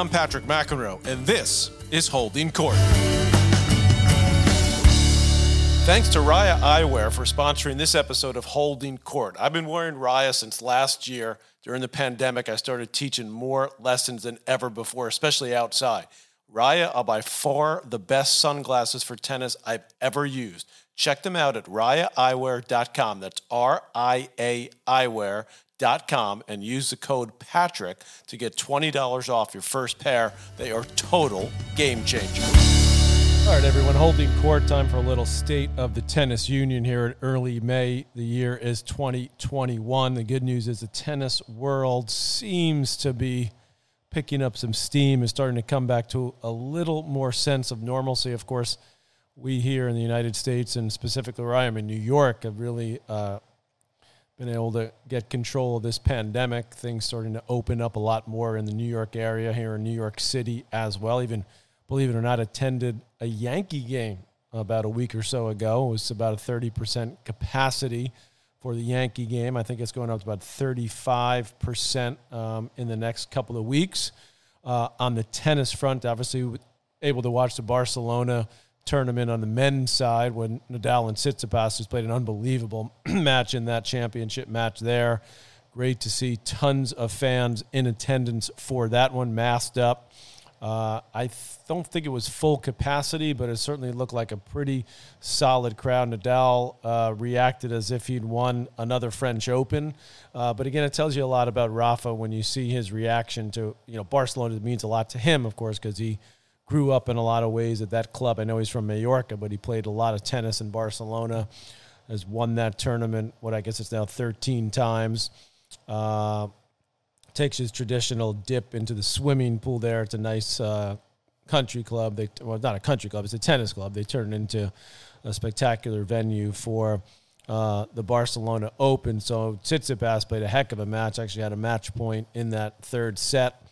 I'm Patrick McEnroe, and this is Holding Court. Thanks to Ria Eyewear for sponsoring this episode of Holding Court. I've been wearing Ria since last year. During the pandemic, I started teaching more lessons than ever before, especially outside. Ria are by far the best sunglasses for tennis I've ever used. Check them out at riaeyewear.com. That's R I A eyewear.com and use the code Patrick to get $20 off your first pair. They are total game changers. All right, everyone, holding court time for a little state of the tennis union here in early May. The year is 2021. The good news is the tennis world seems to be picking up some steam and starting to come back to a little more sense of normalcy. Of course, we here in the United States and specifically where I am in New York have really uh, been able to get control of this pandemic. Things starting to open up a lot more in the New York area, here in New York City as well. Even, believe it or not, attended a Yankee game about a week or so ago. It was about a 30% capacity for the Yankee game. I think it's going up to about 35% um, in the next couple of weeks. Uh, on the tennis front, obviously, able to watch the Barcelona tournament on the men's side when Nadal and Tsitsipas has played an unbelievable match in that championship match there. Great to see tons of fans in attendance for that one, masked up. Uh, I th- don't think it was full capacity, but it certainly looked like a pretty solid crowd. Nadal uh, reacted as if he'd won another French Open. Uh, but again, it tells you a lot about Rafa when you see his reaction to, you know, Barcelona it means a lot to him, of course, because he grew up in a lot of ways at that club. I know he's from Mallorca, but he played a lot of tennis in Barcelona, has won that tournament, what I guess it's now 13 times. Uh, takes his traditional dip into the swimming pool there. It's a nice uh, country club. They well, not a country club. It's a tennis club. They turned it into a spectacular venue for uh, the Barcelona Open. So Tsitsipas played a heck of a match. Actually had a match point in that third set.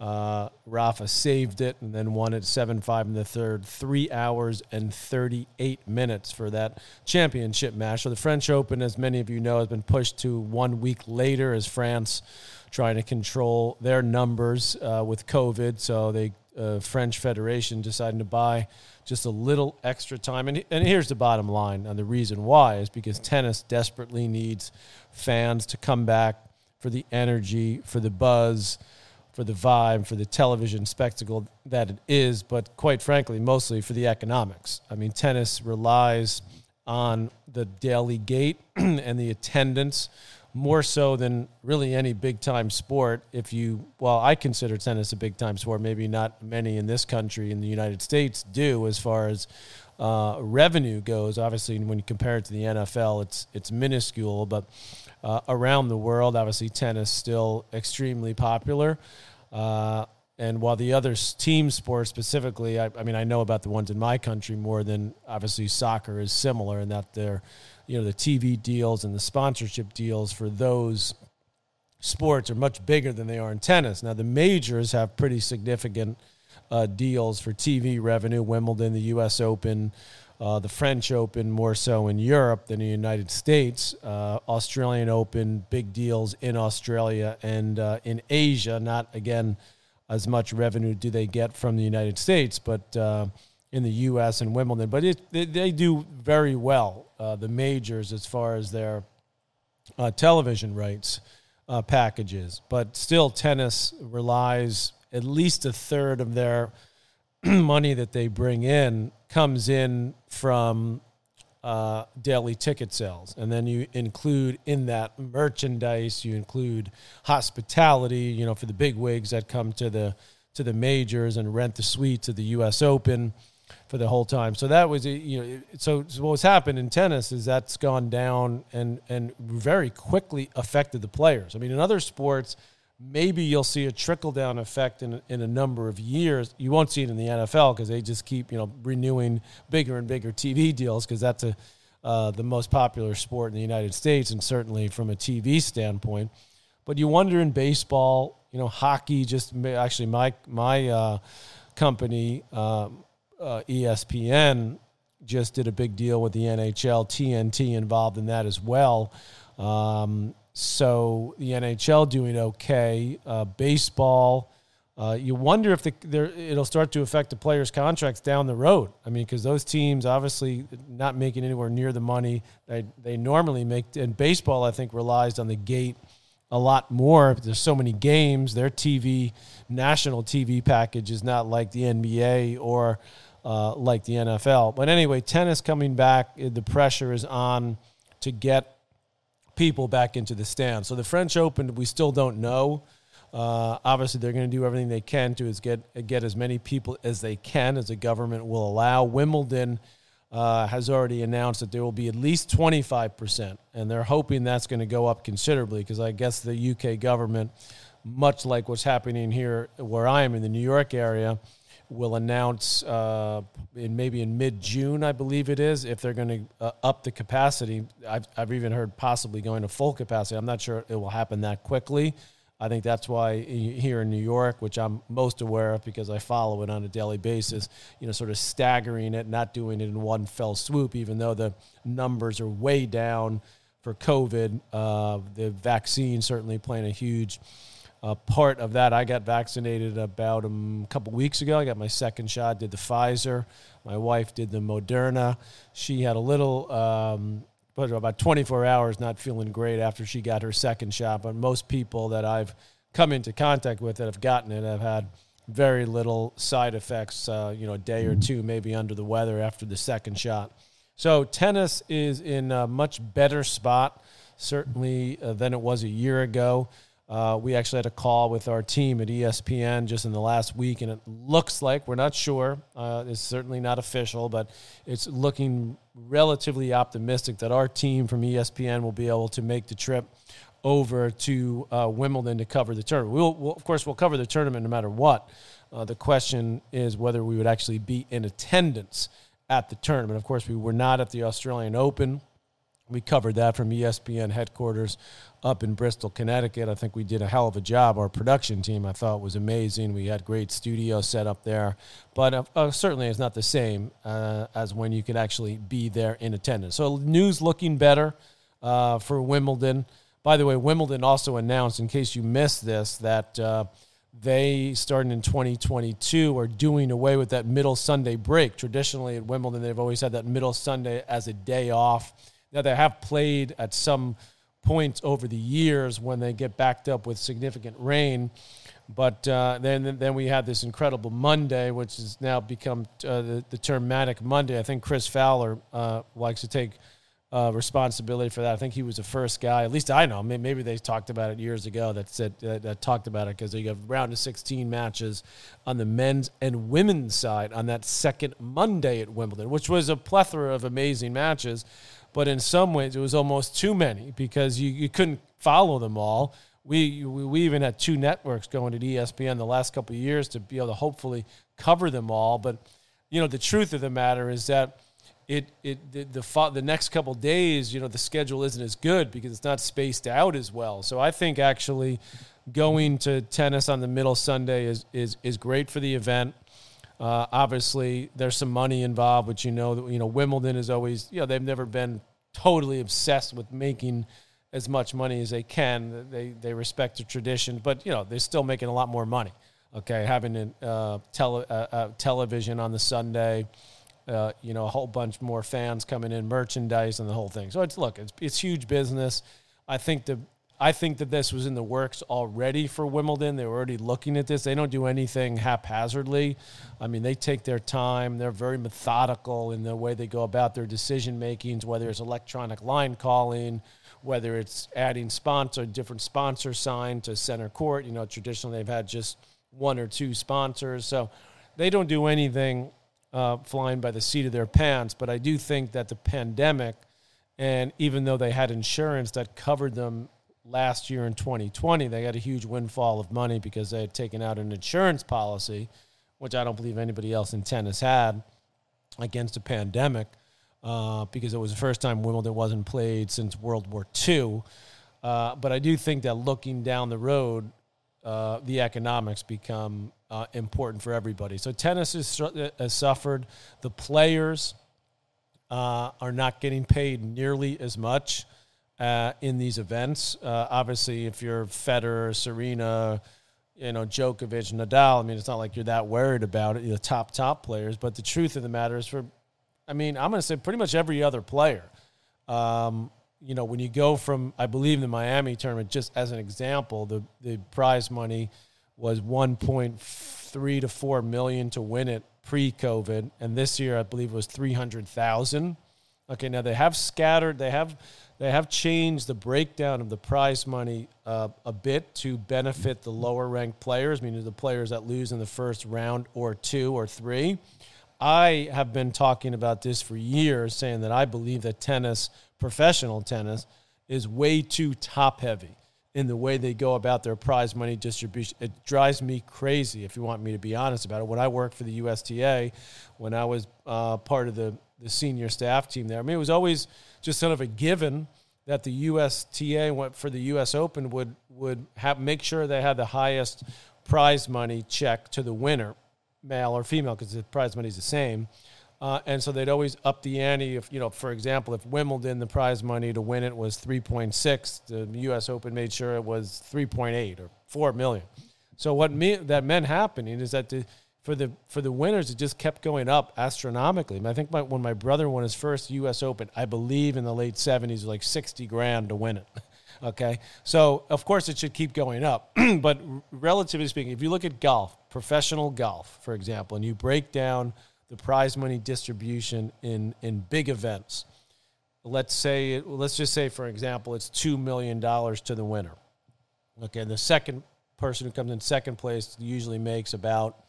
Uh, Rafa saved it and then won it 7 5 in the third. Three hours and 38 minutes for that championship match. So the French Open, as many of you know, has been pushed to one week later as France trying to control their numbers uh, with COVID. So the uh, French Federation deciding to buy just a little extra time. And, and here's the bottom line, and the reason why is because tennis desperately needs fans to come back for the energy, for the buzz, for the vibe, for the television spectacle that it is, but quite frankly, mostly for the economics. I mean, tennis relies on the daily gate and the attendance more so than really any big time sport. If you, well, I consider tennis a big time sport. Maybe not many in this country, in the United States, do as far as uh, revenue goes. Obviously, when you compare it to the NFL, it's it's minuscule. But uh, around the world, obviously, tennis still extremely popular. Uh, and while the other team sports specifically, I, I mean, I know about the ones in my country more than obviously soccer is similar in that they're you know the TV deals and the sponsorship deals for those sports are much bigger than they are in tennis. Now the majors have pretty significant uh, deals for TV revenue. Wimbledon, the U.S. Open, uh, the French Open, more so in Europe than the United States. Uh, Australian Open, big deals in Australia and uh, in Asia. Not again as much revenue do they get from the United States, but uh, in the U.S. and Wimbledon, but it, they, they do very well, uh, the majors, as far as their uh, television rights packages. But still, tennis relies at least a third of their money that they bring in comes in from uh, daily ticket sales. And then you include in that merchandise, you include hospitality, you know, for the big wigs that come to the to the majors and rent the suites at the U.S. Open for the whole time. So that was you know so, so what's happened in tennis is that's gone down and and very quickly affected the players. I mean in other sports maybe you'll see a trickle down effect in in a number of years. You won't see it in the NFL because they just keep you know renewing bigger and bigger TV deals because that's a uh, the most popular sport in the United States and certainly from a TV standpoint. But you wonder in baseball, you know, hockey. Just actually, my my uh, company. Um, uh, ESPN just did a big deal with the NHL, TNT involved in that as well. Um, so the NHL doing okay. Uh, baseball, Uh, you wonder if the, it'll start to affect the players' contracts down the road. I mean, because those teams obviously not making anywhere near the money they, they normally make. And baseball, I think, relies on the gate a lot more. There's so many games. Their TV, national TV package is not like the NBA or uh, like the NFL. But anyway, tennis coming back, the pressure is on to get people back into the stands. So the French Open, we still don't know. Uh, obviously, they're going to do everything they can to is get get as many people as they can, as the government will allow. Wimbledon uh, has already announced that there will be at least 25 percent, and they're hoping that's going to go up considerably because I guess the UK government, much like what's happening here where I am in the New York area, will announce uh, in maybe in mid June, I believe it is, if they're going to uh, up the capacity. I've, I've even heard possibly going to full capacity. I'm not sure it will happen that quickly. I think that's why here in New York, which I'm most aware of because I follow it on a daily basis, you know, sort of staggering it, not doing it in one fell swoop, even though the numbers are way down for COVID. Uh, the vaccine certainly playing a huge uh, part of that. I got vaccinated about a couple weeks ago. I got my second shot, did the Pfizer. My wife did the Moderna. She had a little um, but about 24 hours not feeling great after she got her second shot. But most people that I've come into contact with that have gotten it have had very little side effects, uh, you know, a day or two maybe under the weather after the second shot. So tennis is in a much better spot, certainly, uh, than it was a year ago. Uh, we actually had a call with our team at ESPN just in the last week, and it looks like we're not sure. Uh, it's certainly not official, but it's looking relatively optimistic that our team from ESPN will be able to make the trip over to uh, Wimbledon to cover the tournament. We'll, we'll, of course, we'll cover the tournament no matter what. Uh, the question is whether we would actually be in attendance at the tournament. Of course, we were not at the Australian Open. We covered that from ESPN headquarters up in Bristol, Connecticut. I think we did a hell of a job. Our production team, I thought, was amazing. We had great studio set up there, but uh, uh, certainly it's not the same uh, as when you could actually be there in attendance. So news looking better uh, for Wimbledon. By the way, Wimbledon also announced, in case you missed this, that uh, they starting in 2022 are doing away with that middle Sunday break. Traditionally at Wimbledon, they've always had that middle Sunday as a day off. Now they have played at some points over the years when they get backed up with significant rain. But uh, then, then we had this incredible Monday, which has now become uh, the, the, term Manic Monday. I think Chris Fowler uh, likes to take uh, responsibility for that. I think he was the first guy, at least I know. Maybe they talked about it years ago that said that, that talked about it because you have round of 16 matches on the men's and women's side on that second Monday at Wimbledon, which was a plethora of amazing matches but in some ways it was almost too many because you, you couldn't follow them all. We, we even had two networks going at ESPN the last couple of years to be able to hopefully cover them all. But you know the truth of the matter is that it it the the, the next couple days you know the schedule isn't as good because it's not spaced out as well. So I think actually going to tennis on the middle Sunday is is is great for the event. Uh, obviously, there's some money involved, but you know, you know, Wimbledon is always, you know, they've never been totally obsessed with making as much money as they can. They they respect the tradition, but you know, they're still making a lot more money. Okay, having a uh, tele, uh, uh, television on the Sunday, uh, you know, a whole bunch more fans coming in, merchandise, and the whole thing. So it's look, it's it's huge business. I think the I think that this was in the works already for Wimbledon. They were already looking at this. They don't do anything haphazardly. I mean, they take their time. They're very methodical in the way they go about their decision makings, whether it's electronic line calling, whether it's adding sponsor, different sponsor sign to center court. You know, traditionally they've had just one or two sponsors. So they don't do anything uh, flying by the seat of their pants. But I do think that the pandemic, and even though they had insurance that covered them last year in 2020, they got a huge windfall of money because they had taken out an insurance policy, which I don't believe anybody else in tennis had against a pandemic, uh, because it was the first time Wimbledon wasn't played since World War II. Uh, but I do think that looking down the road, uh, the economics become uh, important for everybody. So tennis has, has suffered. The players uh, are not getting paid nearly as much uh, in these events. Uh, obviously, if you're Federer, Serena, you know, Djokovic, Nadal. I mean, it's not like you're that worried about it, the top top players. But the truth of the matter is, for, I mean, I'm going to say pretty much every other player. Um, you know, when you go from, I believe, the Miami tournament, just as an example, the the prize money was 1.3 to 4 million to win it pre-COVID, and this year I believe was 300,000. Okay, now they have scattered, they have they have changed the breakdown of the prize money uh, a bit to benefit the lower ranked players, meaning the players that lose in the first round or two or three. I have been talking about this for years, saying that I believe that tennis, professional tennis, is way too top heavy in the way they go about their prize money distribution. It drives me crazy, if you want me to be honest about it. When I worked for the USTA, when I was uh, part of the, the senior staff team there, I mean, it was always just sort of a given that the USTA went for the US Open would would have make sure they had the highest prize money check to the winner, male or female, because the prize money is the same. Uh, and so they'd always up the ante. If you know, for example, if Wimbledon the prize money to win it was 3.6, the U.S. Open made sure it was 3.8 or 4 million. So what me, that meant happening is that the, for the for the winners, it just kept going up astronomically. I think my, when my brother won his first U.S. Open, I believe in the late 70s, like 60 grand to win it. okay, so of course it should keep going up, but relatively speaking, if you look at golf, professional golf, for example, and you break down the prize money distribution in, in big events. Let's say, let's just say, for example, it's $2 million to the winner. Okay, the second person who comes in second place usually makes about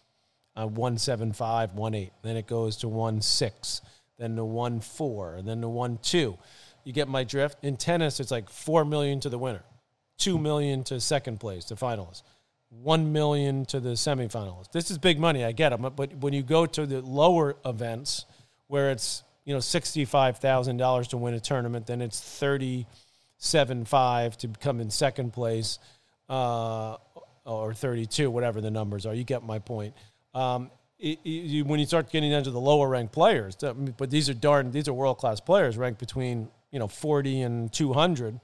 uh, 175, 18. Then it goes to 16, then to 14, and then to 12. You get my drift? In tennis, it's like 4 million to the winner, 2 million to second place, the finalist one million to the semifinalists. This is big money, I get it. But when you go to the lower events where it's you know sixty five thousand dollars to win a tournament, then it's thirty seven five to come in second place, uh, or thirty two, whatever the numbers are. You get my point. Um, it, it, you, when you start getting into the lower ranked players, but these are darn these are world class players ranked between you know forty and two hundred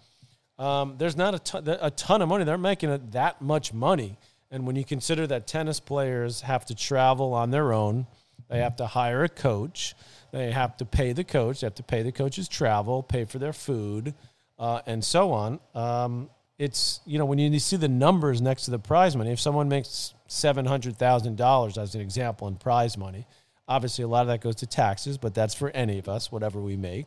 um, there's not a ton, a ton of money. They're making that much money. And when you consider that tennis players have to travel on their own, they have to hire a coach, they have to pay the coach, they have to pay the coach's travel, pay for their food, uh, and so on. Um, it's, you know, when you see the numbers next to the prize money, if someone makes $700,000 as an example in prize money, obviously a lot of that goes to taxes, but that's for any of us, whatever we make.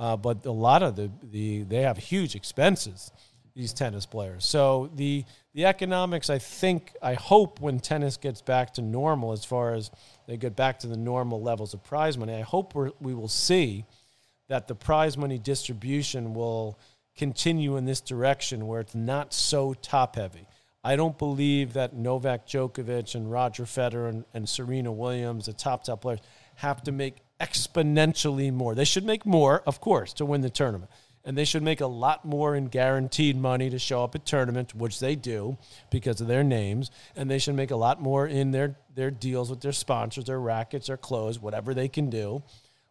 Uh, but a lot of the, the they have huge expenses these tennis players. So the the economics i think i hope when tennis gets back to normal as far as they get back to the normal levels of prize money i hope we we will see that the prize money distribution will continue in this direction where it's not so top heavy. I don't believe that Novak Djokovic and Roger Federer and, and Serena Williams, the top top players, have to make exponentially more. They should make more, of course, to win the tournament. And they should make a lot more in guaranteed money to show up at tournaments, which they do because of their names. And they should make a lot more in their, their deals with their sponsors, their rackets, their clothes, whatever they can do.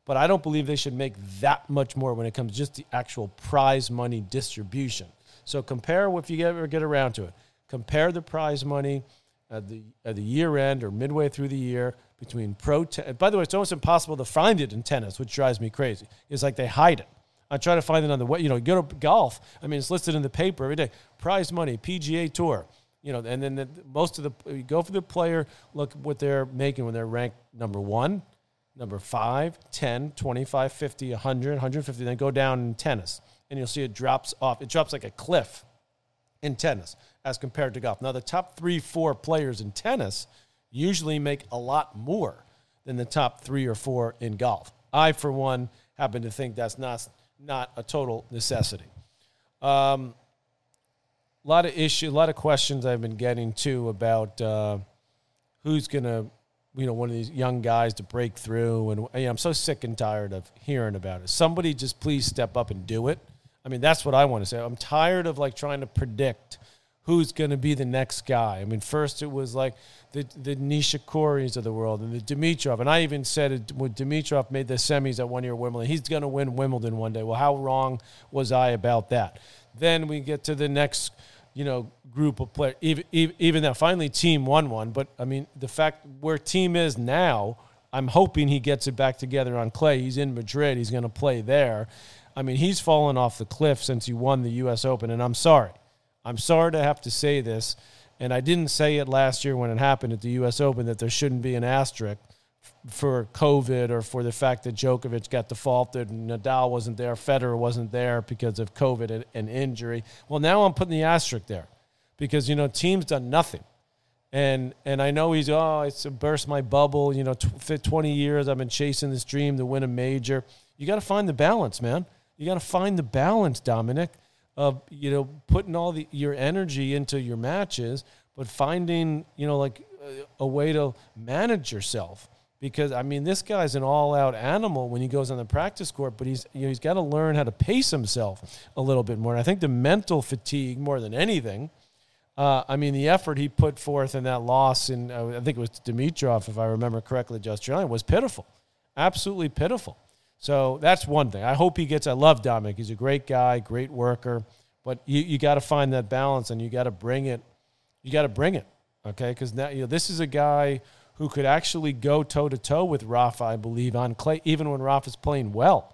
But I don't believe they should make that much more when it comes just the actual prize money distribution. So compare if you ever get around to it. Compare the prize money at the, at the year end or midway through the year between pro. Te- By the way, it's almost impossible to find it in tennis, which drives me crazy. It's like they hide it. I try to find it on the way. You know, go to golf. I mean, it's listed in the paper every day. Prize money, PGA Tour. You know, and then the, most of the you go for the player. Look what they're making when they're ranked number one, number 5, 10, 25, 50, 100, 150. Then go down in tennis, and you'll see it drops off. It drops like a cliff in tennis as compared to golf. Now, the top three, four players in tennis usually make a lot more than the top three or four in golf. I, for one, happen to think that's not, not a total necessity. Um, a lot of issue, a lot of questions I've been getting too about uh, who's going to, you know, one of these young guys to break through. And you know, I'm so sick and tired of hearing about it. Somebody just please step up and do it. I mean, that's what I want to say. I'm tired of like trying to predict who's going to be the next guy. I mean, first it was like the the Nishikoris of the world and the Dimitrov, and I even said it, when Dimitrov made the semis at one year Wimbledon, he's going to win Wimbledon one day. Well, how wrong was I about that? Then we get to the next you know, group of players. Even, even even that finally Thiem won one, but I mean the fact where Thiem is now, I'm hoping he gets it back together on clay. He's in Madrid. He's going to play there. I mean, he's fallen off the cliff since he won the U.S. Open, and I'm sorry. I'm sorry to have to say this, and I didn't say it last year when it happened at the U.S. Open that there shouldn't be an asterisk for COVID or for the fact that Djokovic got defaulted and Nadal wasn't there, Federer wasn't there because of COVID and, and injury. Well, now I'm putting the asterisk there because you know Thiem's done nothing, and and I know he's oh it's burst my bubble. You know, tw- 20 years I've been chasing this dream to win a major. You got to find the balance, man. You got to find the balance, Dominic, of you know putting all the your energy into your matches, but finding you know like a, a way to manage yourself because I mean this guy's an all-out animal when he goes on the practice court, but he's you know, he's got to learn how to pace himself a little bit more. And I think the mental fatigue more than anything. Uh, I mean, the effort he put forth in that loss, in uh, I think it was Dimitrov, if I remember correctly, just was pitiful, absolutely pitiful. So that's one thing. I hope he gets. I love Dominic. He's a great guy, great worker, but you you got to find that balance and you got to bring it. You got to bring it, okay? Because now you know this is a guy who could actually go toe to toe with Rafa, I believe, on clay, even when Rafa's playing well.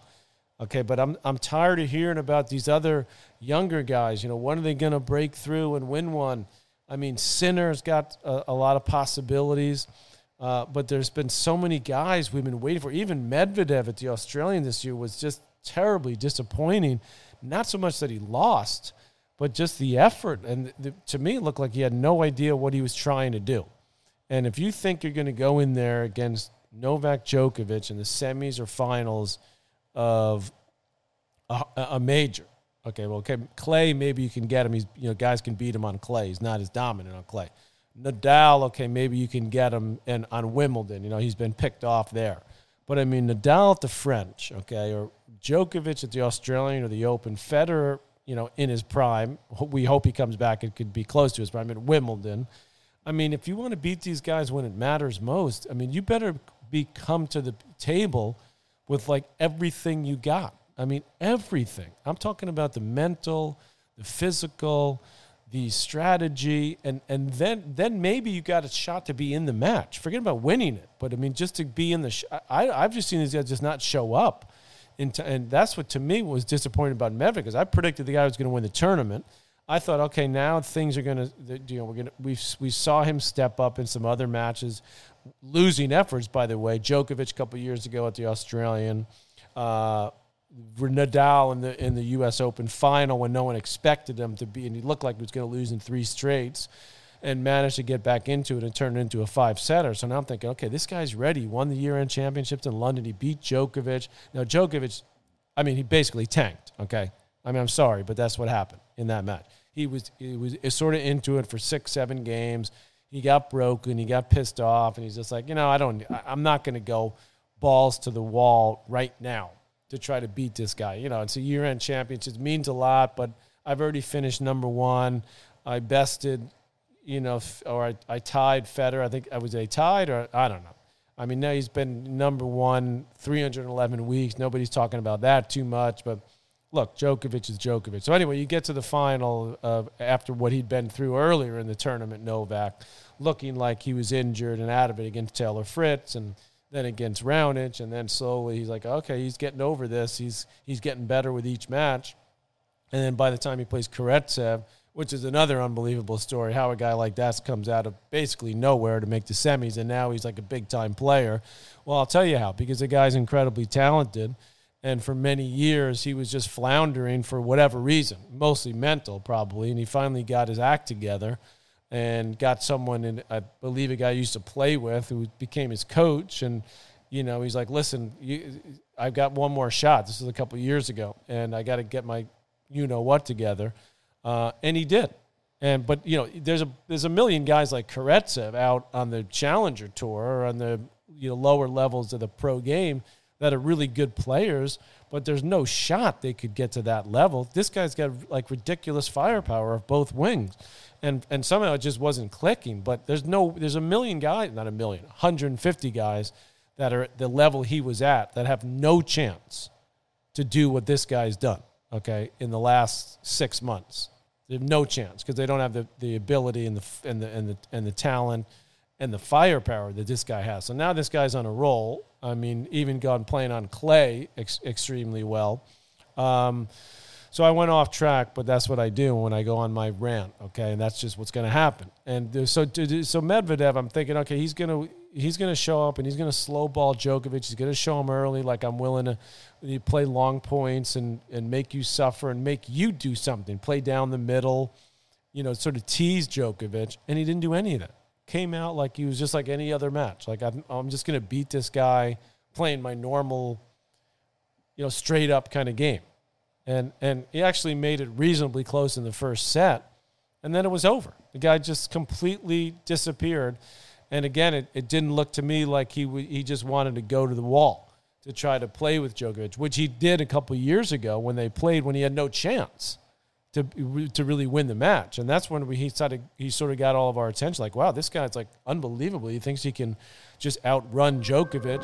Okay, but I'm I'm tired of hearing about these other younger guys. You know, when are they going to break through and win one? I mean, Sinner's got a, a lot of possibilities, uh, but there's been so many guys we've been waiting for. Even Medvedev at the Australian this year was just terribly disappointing. Not so much that he lost, but just the effort. And the, to me, it looked like he had no idea what he was trying to do. And if you think you're going to go in there against Novak Djokovic in the semis or finals of a, a, major, okay, well, okay, Clay, maybe you can get him. He's, you know, guys can beat him on clay. He's not as dominant on clay. Nadal, okay, maybe you can get him in, on Wimbledon. You know, he's been picked off there. But I mean, Nadal at the French, okay, or Djokovic at the Australian or the Open, Federer, you know, in his prime. We hope he comes back. and could be close to his prime at Wimbledon. I mean, if you want to beat these guys when it matters most, I mean, you better be come to the table with like everything you got. I mean, everything. I'm talking about the mental, the physical, the strategy, and and then then maybe you got a shot to be in the match. Forget about winning it, but I mean, just to be in the. Sh- I I've just seen these guys just not show up, into, and that's what to me was disappointing about Medvedev because I predicted the guy was going to win the tournament I thought, okay, now things are going to, you know, we're going to, we we saw him step up in some other matches, losing efforts, by the way. Djokovic a couple years ago at the Australian, uh, Nadal in the in the U.S. Open final when no one expected him to be, and he looked like he was going to lose in three straights, and managed to get back into it and turn it into a five setter. So now I'm thinking, okay, this guy's ready. He won the year end championships in London. He beat Djokovic. Now Djokovic, I mean, he basically tanked. Okay, I mean, I'm sorry, but that's what happened in that match. He was he was sort of into it for six, seven games. He got broken. He got pissed off, and he's just like, you know, I don't. I'm not going to go balls to the wall right now to try to beat this guy. You know, it's a year-end championship. It means a lot, but I've already finished number one. I bested, you know, or I, I tied Federer. I think I was a tied, or I don't know. I mean, now he's been number one 311 weeks. Nobody's talking about that too much, but look, Djokovic is Djokovic. So anyway, you get to the final after what he'd been through earlier in the tournament, Novak, looking like he was injured and out of it against Taylor Fritz and then against Raonic, and then slowly he's like, okay, he's getting over this. He's he's getting better with each match, and then by the time he plays Karatsev, which is another unbelievable story, how a guy like that comes out of basically nowhere to make the semis, and now he's like a big time player. Well, I'll tell you how, because the guy's incredibly talented and for many years he was just floundering for whatever reason, mostly mental probably. And he finally got his act together and got someone, and I believe a guy he used to play with who became his coach. And you know, he's like, "Listen, you, I've got one more shot. This is a couple years ago, and I got to get my you know what together." Uh, and he did. And but you know, there's a there's a million guys like Karatsev out on the Challenger Tour or on the you know lower levels of the pro game that are really good players, but there's no shot they could get to that level. This guy's got like ridiculous firepower of both wings. And and somehow it just wasn't clicking. But there's no there's a million guys, not a million, 150 guys that are at the level he was at that have no chance to do what this guy's done, okay, in the last six months. They have no chance because they don't have the, the ability and the and the and the and the talent and the firepower that this guy has. So now this guy's on a roll. I mean, even gone playing on clay ex- extremely well. Um, so I went off track, but that's what I do when I go on my rant. Okay, and that's just what's going to happen. And so, so Medvedev, I'm thinking, okay, he's going to he's to show up and he's going to slow ball Djokovic. He's going to show him early, like I'm willing to play long points and and make you suffer and make you do something. Play down the middle, you know, sort of tease Djokovic, and he didn't do any of that. Came out like he was just like any other match. Like I'm, I'm just going to beat this guy playing my normal, you know, straight up kind of game and and he actually made it reasonably close in the first set, and then it was over. The guy just completely disappeared, and again, it, it didn't look to me like he w- he just wanted to go to the wall to try to play with Djokovic, which he did a couple years ago when they played when he had no chance to to really win the match, and that's when we, he started he sort of got all of our attention. Like, wow, this guy's like unbelievable. He thinks he can just outrun Djokovic.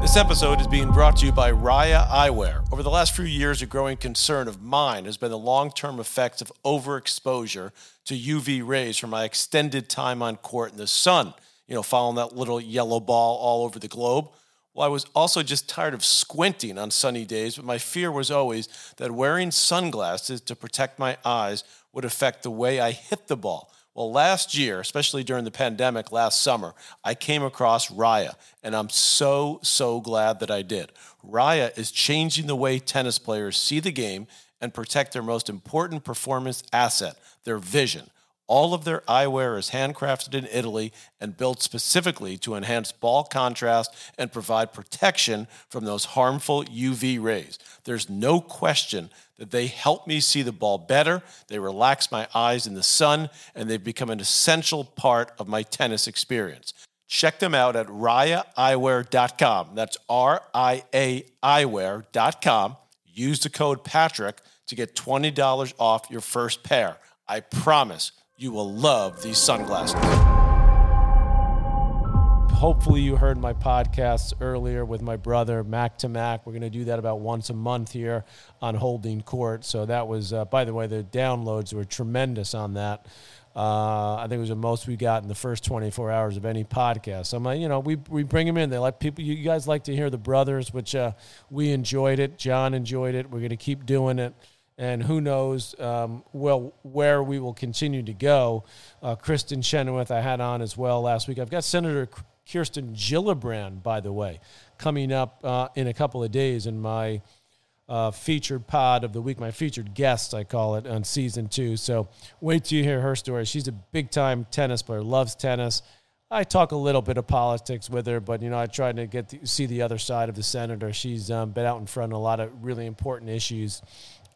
This episode is being brought to you by Ria Eyewear. Over the last few years, a growing concern of mine has been the long term effects of overexposure to UV rays from my extended time on court in the sun, you know, following that little yellow ball all over the globe. Well, I was also just tired of squinting on sunny days, but my fear was always that wearing sunglasses to protect my eyes would affect the way I hit the ball. Well, last year, especially during the pandemic last summer, I came across Ria, and I'm so, so glad that I did. Ria is changing the way tennis players see the game and protect their most important performance asset, their vision. All of their eyewear is handcrafted in Italy and built specifically to enhance ball contrast and provide protection from those harmful UV rays. There's no question that they help me see the ball better, they relax my eyes in the sun, and they've become an essential part of my tennis experience. Check them out at riaeyewear.com. That's R I A eyewear.com. Use the code Patrick to get $20 off your first pair. I promise you will love these sunglasses. Hopefully, you heard my podcasts earlier with my brother, Mac to Mac. We're going to do that about once a month here on Holding Court. So, that was, uh, by the way, the downloads were tremendous on that. Uh, I think it was the most we got in the first 24 hours of any podcast. So I'm like, you know, we, we bring them in. They like people, you guys like to hear the brothers, which uh, we enjoyed it. John enjoyed it. We're going to keep doing it and who knows um, well where we will continue to go. Uh, Kristin Chenoweth I had on as well last week. I've got Senator Kirsten Gillibrand, by the way, coming up uh, in a couple of days in my uh, featured pod of the week, my featured guest, I call it, on season two. So wait till you hear her story. She's a big time tennis player, loves tennis. I talk a little bit of politics with her, but you know, I try to get see the other side of the senator. She's um, been out in front of a lot of really important issues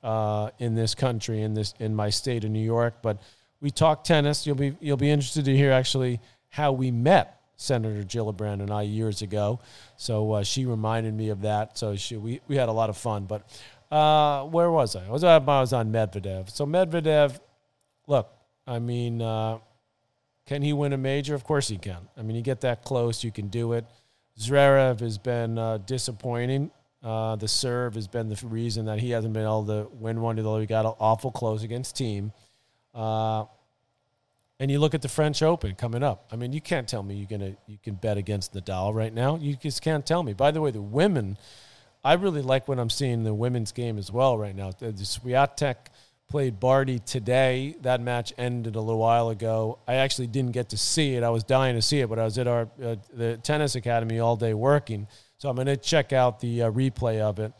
uh, in this country, in this in my state of New York. But we talk tennis. You'll be you'll be interested to hear actually how we met Senator Gillibrand and I years ago. So uh, she reminded me of that. So she, we we had a lot of fun. But uh, where was I? I was, I was on Medvedev. So Medvedev, look, I mean, uh, can he win a major? Of course he can. I mean, you get that close, you can do it. Zverev has been uh, disappointing. Uh, the serve has been the reason that he hasn't been able to win one, although he got an awful close against Thiem. Uh, and you look at the French Open coming up. I mean, you can't tell me you're gonna you can bet against Nadal right now. You just can't tell me. By the way, the women, I really like what I'm seeing in the women's game as well right now. The, Swiatek played Barty today. That match ended a little while ago. I actually didn't get to see it. I was dying to see it, but I was at our uh, the tennis academy all day working. So I'm going to check out the uh, replay of it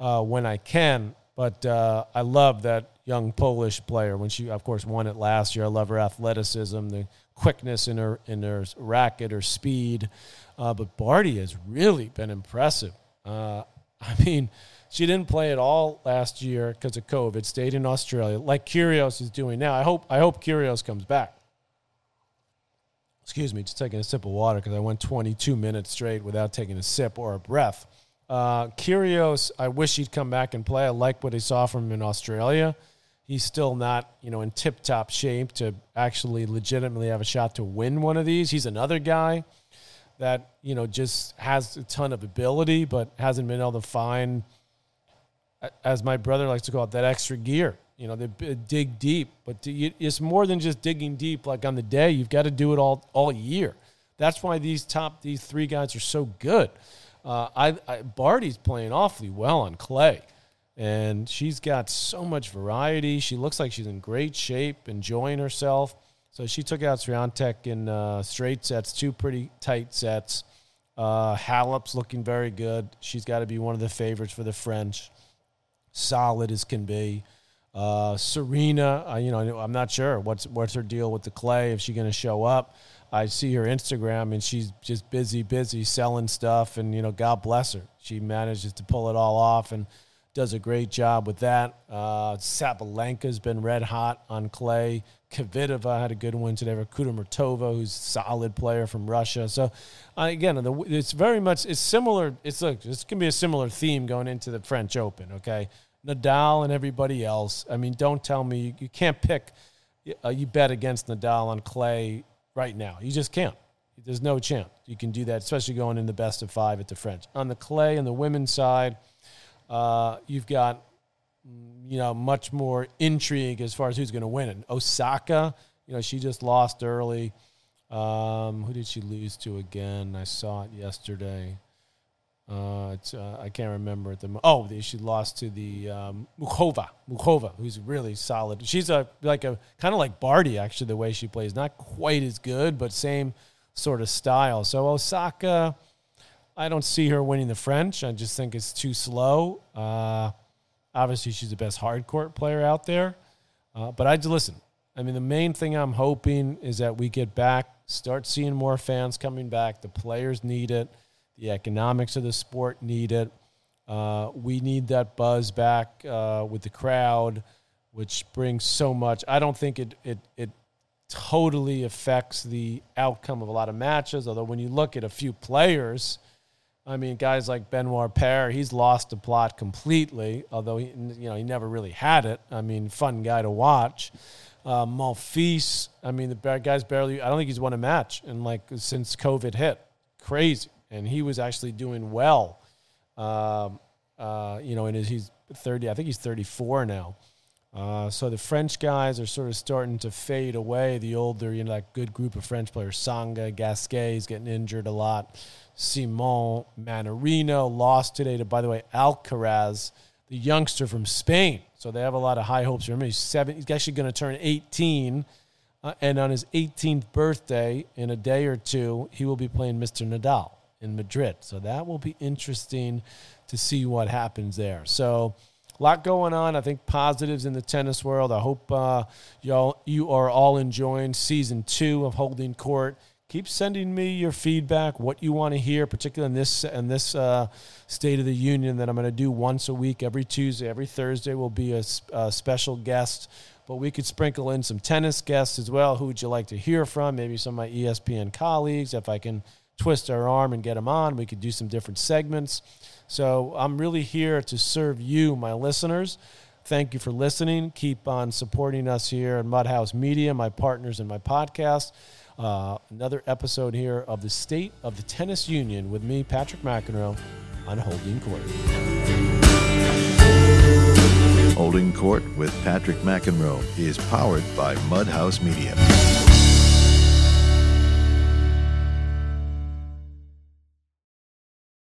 uh, when I can. But uh, I love that young Polish player when she, of course, won it last year. I love her athleticism, the quickness in her in her racket, her speed. Uh, but Barty has really been impressive. Uh, I mean, she didn't play at all last year because of COVID. Stayed in Australia, like Kyrgios is doing now. I hope I hope Kyrgios comes back excuse me, just taking a sip of water because I went 22 minutes straight without taking a sip or a breath. Uh, I wish he'd come back and play. I like what I saw from him in Australia. He's still not, you know, in tip-top shape to actually legitimately have a shot to win one of these. He's another guy that, you know, just has a ton of ability, but hasn't been able to find, as my brother likes to call it, that extra gear. You know, they dig deep, but it's more than just digging deep. Like on the day, you've got to do it all all year. That's why these top these three guys are so good. Uh, I, I Barty's playing awfully well on clay, and she's got so much variety. She looks like she's in great shape, enjoying herself. So she took out Swiatek in uh, straight sets, two pretty tight sets. Uh, looking very good. She's got to be one of the favorites for the French. Solid as can be. Uh, Serena, uh, you know, I'm not sure what's what's her deal with the clay. If she's going to show up, I see her Instagram and she's just busy, busy selling stuff. And, you know, God bless her. She manages to pull it all off and does a great job with that. Uh, Sabalenka's been red hot on clay. Kvitova had a good one today. Kudermetova, who's a solid player from Russia. So, uh, again, the, it's very much, it's similar. It's look, this can be a similar theme going into the French Open, okay? Nadal and everybody else. I mean, don't tell me you, can't pick, uh, you bet against Nadal on clay right now. You just can't. There's no chance you can do that, especially going in the best of five at the French. On the clay and the women's side, uh, you've got you know much more intrigue as far as who's going to win it. Osaka, you know, she just lost early. Um, who did she lose to again? I saw it yesterday. Uh, uh, I can't remember at the oh she lost to the um, Muchova Muchova who's really solid. She's a like a kind of like Barty actually the way she plays, not quite as good but same sort of style. So Osaka, I don't see her winning the French. I just think it's too slow. Uh, obviously, she's the best hard court player out there. Uh, but I just listen. I mean, the main thing I'm hoping is that we get back, start seeing more fans coming back. The players need it the economics of the sport need it. Uh, we need that buzz back uh, with the crowd, which brings so much. I don't think it, it, it totally affects the outcome of a lot of matches. Although when you look at a few players, I mean, guys like Benoit Paire, he's lost the plot completely. Although he, you know, he never really had it. I mean, fun guy to watch. Uh, I mean, the guy's barely. I don't think he's won a match in like since COVID hit. Crazy and he was actually doing well. Um, uh, you know, and he's 30, I think he's 34 now. Uh, so the French guys are sort of starting to fade away. The older, you know, that good group of French players, Tsonga, Gasquet is getting injured a lot. Simon, Mannarino lost today to, by the way, Alcaraz, the youngster from Spain. So they have a lot of high hopes for him. He's seven. He's actually going to turn 18. Uh, and on his 18th birthday, in a day or two, he will be playing Mr. Nadal in Madrid. So that will be interesting to see what happens there. So a lot going on. I think positives in the tennis world. I hope uh, y'all you are all enjoying season two of Holding Court. Keep sending me your feedback, what you want to hear, particularly in this in this uh, State of the Union that I'm going to do once a week, every Tuesday, every Thursday will be a, a special guest but we could sprinkle in some tennis guests as well. Who would you like to hear from? Maybe some of my ESPN colleagues, if I can twist our arm and get them on. We could do some different segments. So I'm really here to serve you, my listeners. Thank you for listening. Keep on supporting us here at Mudhouse Media, my partners in my podcast. Uh, another episode here of the State of the Tennis Union with me, Patrick McEnroe, on Holding Court. Holding Court with Patrick McEnroe is powered by Mudhouse Media.